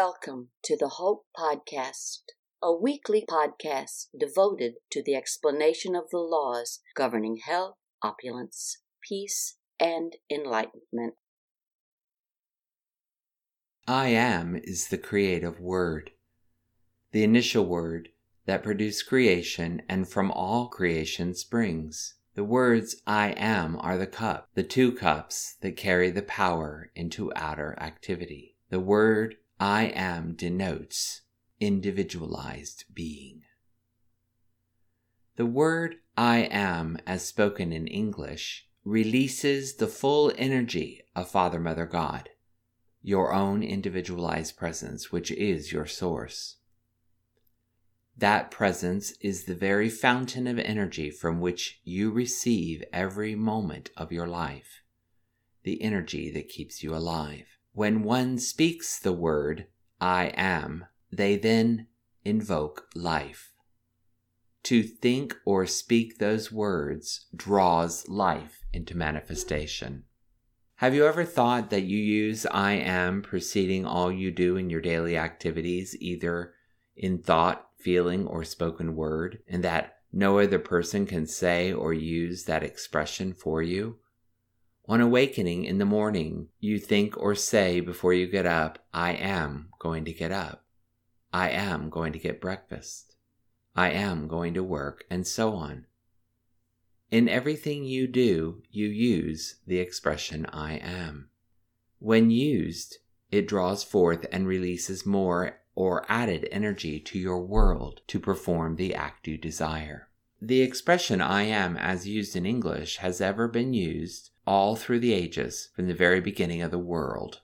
Welcome to the Hope Podcast, a weekly podcast devoted to the explanation of the laws governing health, opulence, peace, and enlightenment. I am is the creative word, the initial word that produced creation and from all creation springs. The words I am are the cup, the two cups that carry the power into outer activity. The word I am denotes individualized being. The word I am, as spoken in English, releases the full energy of Father, Mother, God, your own individualized presence, which is your source. That presence is the very fountain of energy from which you receive every moment of your life, the energy that keeps you alive. When one speaks the word, I am, they then invoke life. To think or speak those words draws life into manifestation. Have you ever thought that you use I am preceding all you do in your daily activities, either in thought, feeling, or spoken word, and that no other person can say or use that expression for you? On awakening in the morning, you think or say before you get up, I am going to get up. I am going to get breakfast. I am going to work, and so on. In everything you do, you use the expression I am. When used, it draws forth and releases more or added energy to your world to perform the act you desire. The expression I am, as used in English, has ever been used all through the ages from the very beginning of the world.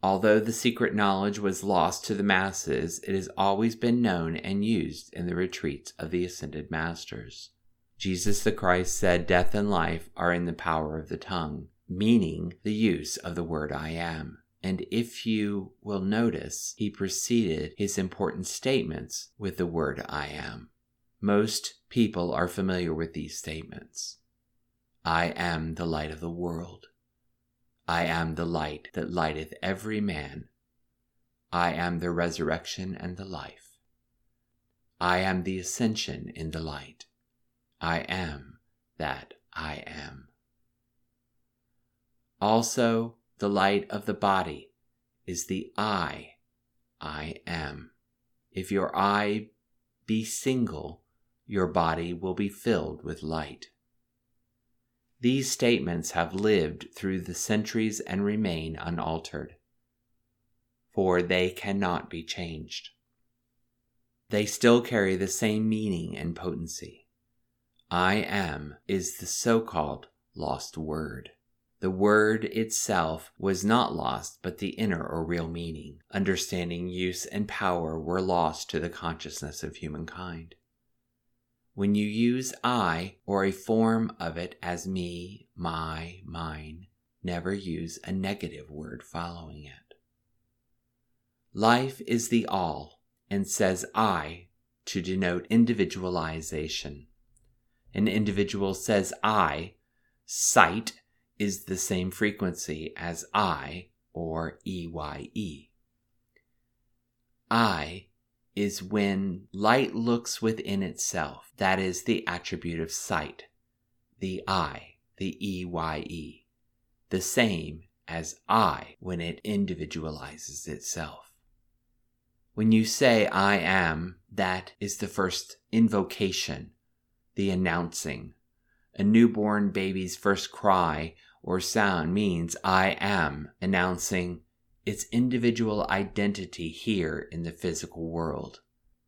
Although the secret knowledge was lost to the masses, it has always been known and used in the retreats of the ascended masters. Jesus the Christ said, Death and life are in the power of the tongue, meaning the use of the word I am. And if you will notice, he preceded his important statements with the word I am. Most people are familiar with these statements. I am the light of the world. I am the light that lighteth every man. I am the resurrection and the life. I am the ascension in the light. I am that I am. Also, the light of the body is the I, I am. If your eye be single, your body will be filled with light. These statements have lived through the centuries and remain unaltered, for they cannot be changed. They still carry the same meaning and potency. I am is the so called lost word. The word itself was not lost, but the inner or real meaning, understanding, use, and power were lost to the consciousness of humankind. When you use I or a form of it as me, my, mine, never use a negative word following it. Life is the all and says I to denote individualization. An individual says I, sight is the same frequency as I or EYE. I is when light looks within itself. That is the attribute of sight, the I, the EYE, the same as I when it individualizes itself. When you say I am, that is the first invocation, the announcing. A newborn baby's first cry or sound means I am announcing its individual identity here in the physical world.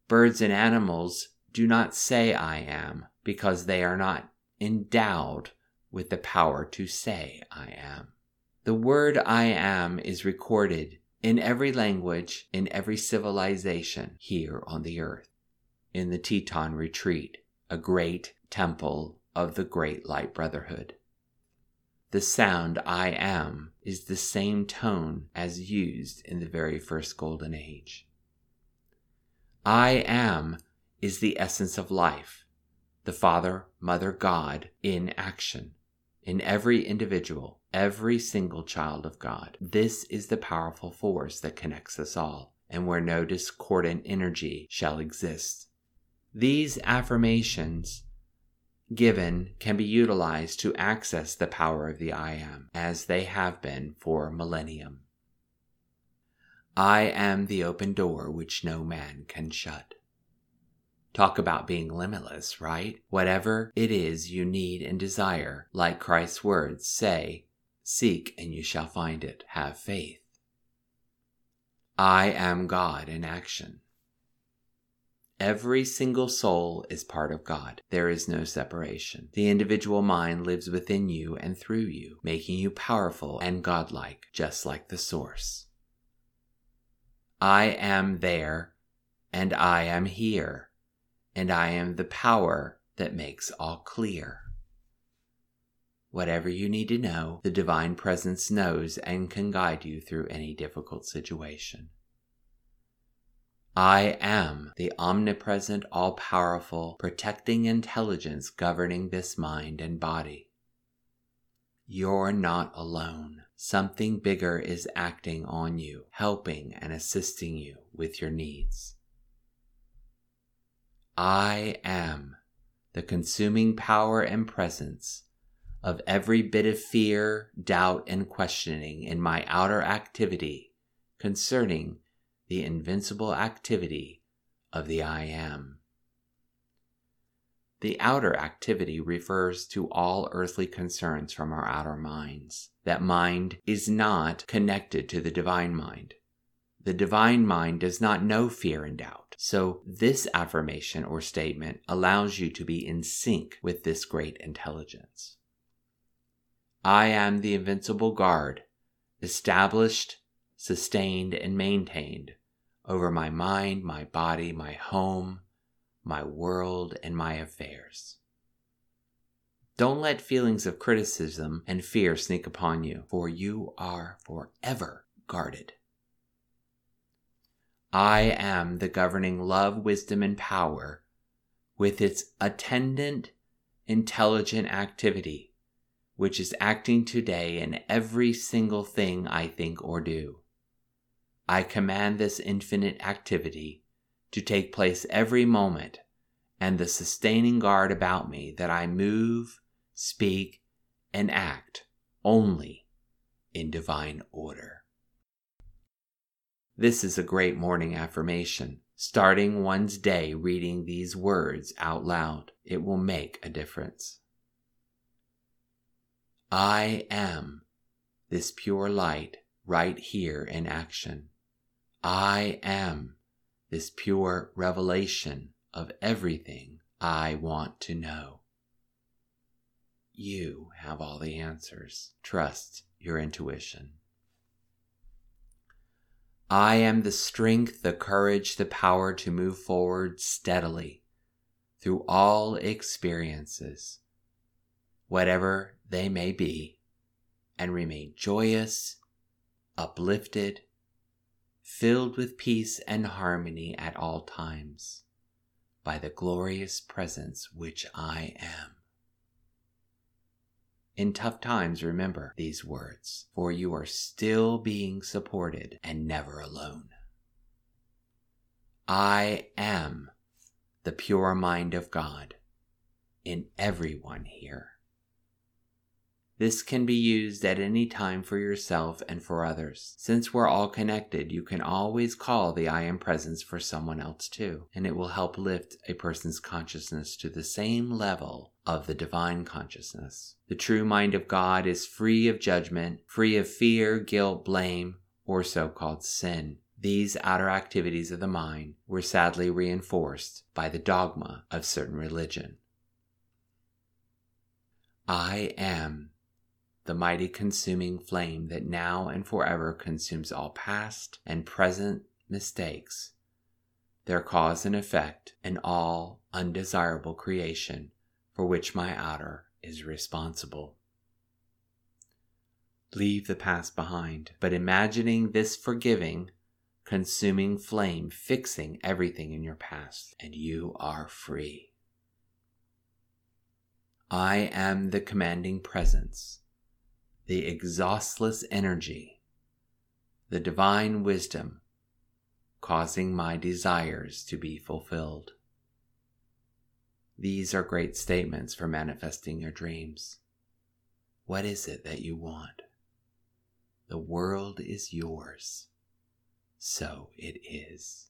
Birds and animals do not say I am because they are not endowed with the power to say I am. The word I am is recorded in every language, in every civilization here on the earth. In the Teton Retreat, a great temple of the Great Light Brotherhood. The sound I am is the same tone as used in the very first Golden Age. I am is the essence of life, the Father, Mother, God in action, in every individual, every single child of God. This is the powerful force that connects us all. and where no discordant energy shall exist. These affirmations given can be utilized to access the power of the I Am, as they have been for millennium. I am the open door which no man can shut. Talk about being limitless, right? Whatever it is you need and desire, like Christ's words say, seek and you shall find it. Have faith. I am God in action. Every single soul is part of God. There is no separation. The individual mind lives within you and through you, making you powerful and godlike, just like the source. I am there, and I am here, and I am the power that makes all clear. Whatever you need to know, the Divine Presence knows and can guide you through any difficult situation. I am the omnipresent, all powerful, protecting intelligence governing this mind and body. You're not alone. Something bigger is acting on you, helping and assisting you with your needs. I am the consuming power and presence of every bit of fear, doubt, and questioning in my outer activity concerning the invincible activity of the I Am. The outer activity refers to all earthly concerns from our outer minds. That mind is not connected to the divine mind. The divine mind does not know fear and doubt. So, this affirmation or statement allows you to be in sync with this great intelligence. I am the invincible guard, established, sustained, and maintained over my mind, my body, my home, my world, and my affairs. Don't let feelings of criticism and fear sneak upon you, for you are forever guarded. I am the governing love, wisdom, and power with its attendant intelligent activity, which is acting today in every single thing I think or do. I command this infinite activity to take place every moment and the sustaining guard about me that I move, speak, and act only in divine order. This is a great morning affirmation. Starting one's day reading these words out loud, it will make a difference. I am this pure light right here in action. I am this pure revelation of everything I want to know. You have all the answers. Trust your intuition. I am the strength, the courage, the power to move forward steadily through all experiences, whatever they may be, and remain joyous, uplifted, filled with peace and harmony at all times, by the glorious presence which I am. In tough times, remember these words, for you are still being supported and never alone. I am the pure mind of God in everyone here. This can be used at any time for yourself and for others. Since we're all connected, you can always call the I Am Presence for someone else too, and it will help lift a person's consciousness to the same level of the divine consciousness. The true mind of God is free of judgment, free of fear, guilt, blame, or so called sin. These outer activities of the mind were sadly reinforced by the dogma of certain religion. I am the mighty consuming flame that now and forever consumes all past and present mistakes, their cause and effect, and all undesirable creation for which my outer is responsible. Leave the past behind, but imagining this forgiving, consuming flame fixing everything in your past, and you are free. I am the commanding presence the exhaustless energy, the divine wisdom, causing my desires to be fulfilled. These are great statements for manifesting your dreams. What is it that you want? The world is yours. So it is.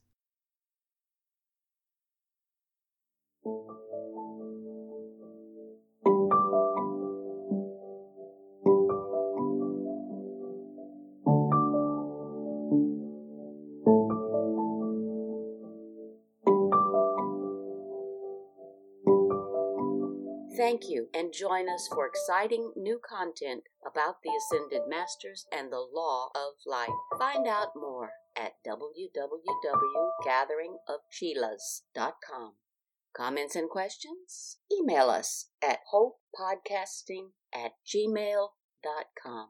Thank you and join us for exciting new content about the Ascended Masters and the Law of Life. Find out more at www.gatheringofchelas.com. Comments and questions? Email us at hopepodcasting at gmail.com.